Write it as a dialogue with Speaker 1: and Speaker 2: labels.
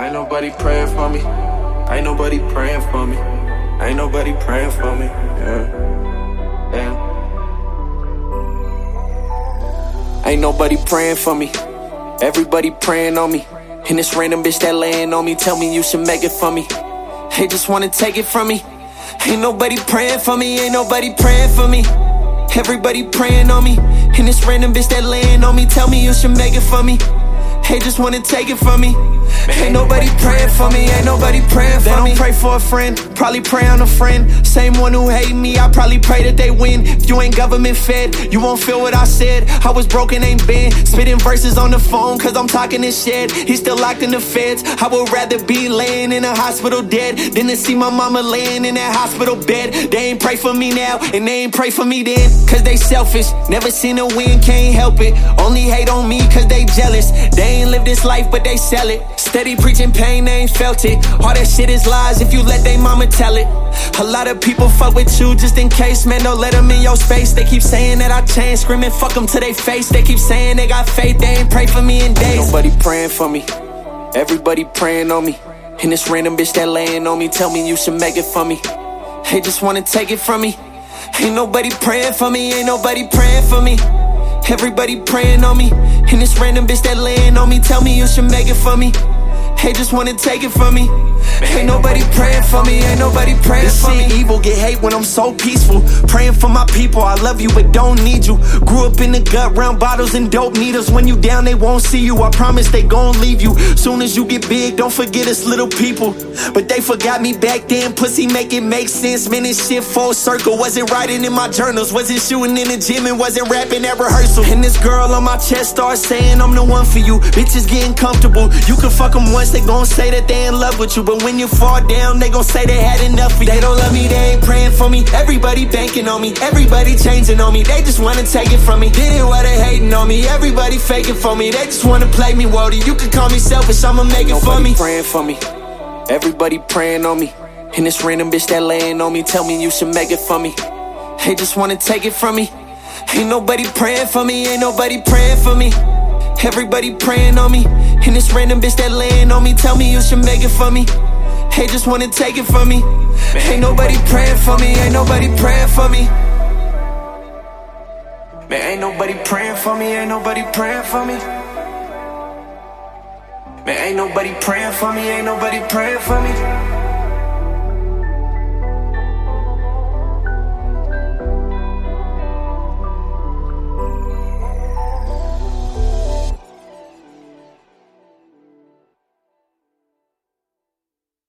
Speaker 1: Ain't nobody praying for me. Ain't nobody praying for me. Ain't nobody praying for me. Yeah. Yeah. Ain't nobody praying for me. Everybody praying on me. And this random bitch that laying on me tell me you should make it for me. They just wanna take it from me. Ain't nobody praying for me. Ain't nobody praying for me. Everybody praying on me. And this random bitch that laying on me tell me you should make it for me. They just wanna take it from me. Ain't nobody praying for me, ain't nobody praying for me. They don't pray for a friend, probably pray on a friend. Same one who hate me, I probably pray that they win. If you ain't government fed, you won't feel what I said. I was broken, ain't been. Spitting verses on the phone, cause I'm talking this shit. He's still locked in the feds. I would rather be laying in a hospital dead than to see my mama laying in that hospital bed. They ain't pray for me now, and they ain't pray for me then. Cause they selfish, never seen a win, can't help it. Only hate on me cause they jealous. They ain't live this life, but they sell it. Steady preaching pain, they ain't felt it. All that shit is lies if you let they mama tell it. A lot of people fuck with you just in case, man. Don't let them in your space. They keep saying that I changed, screaming fuck them to their face. They keep saying they got faith, they ain't pray for me in days. Nobody praying for me, everybody praying on me. And this random bitch that laying on me tell me you should make it for me. They just wanna take it from me. Ain't nobody praying for me, ain't nobody praying for me. Everybody praying on me. And this random bitch that laying on me tell me you should make it for me. They just wanna take it from me. Ain't praying for me, ain't nobody praying this for shit me. evil get hate when I'm so peaceful. Praying for my people, I love you but don't need you. Grew up in the gut, round bottles and dope needles. When you down, they won't see you. I promise they gon' leave you. Soon as you get big, don't forget us little people. But they forgot me back then. Pussy make it make sense. Man, this shit full circle. Wasn't writing in my journals, wasn't shooting in the gym, and wasn't rapping at rehearsal. And this girl on my chest starts saying I'm the one for you. Bitches getting comfortable. You can fuck them once, they gon' say that they in love with you. But when you fall down, they gon' say they had enough of you. They don't love me, they ain't praying for me. Everybody banking on me, everybody changing on me. They just wanna take it from me. Did it while they hating on me. Everybody faking for me. They just wanna play me, Wody. You can call me selfish, I'ma make it for me. Everybody praying for me. Everybody praying on me. And this random bitch that laying on me tell me you should make it for me. They just wanna take it from me. Ain't nobody praying for me, ain't nobody praying for me. Everybody praying on me. And this random bitch that laying on me tell me you should make it for me. Just wanna take it from me. Ain't nobody praying for me, ain't nobody praying for me. Man, ain't nobody praying for me, ain't nobody praying for me. Man, ain't nobody praying for me, ain't nobody praying for me.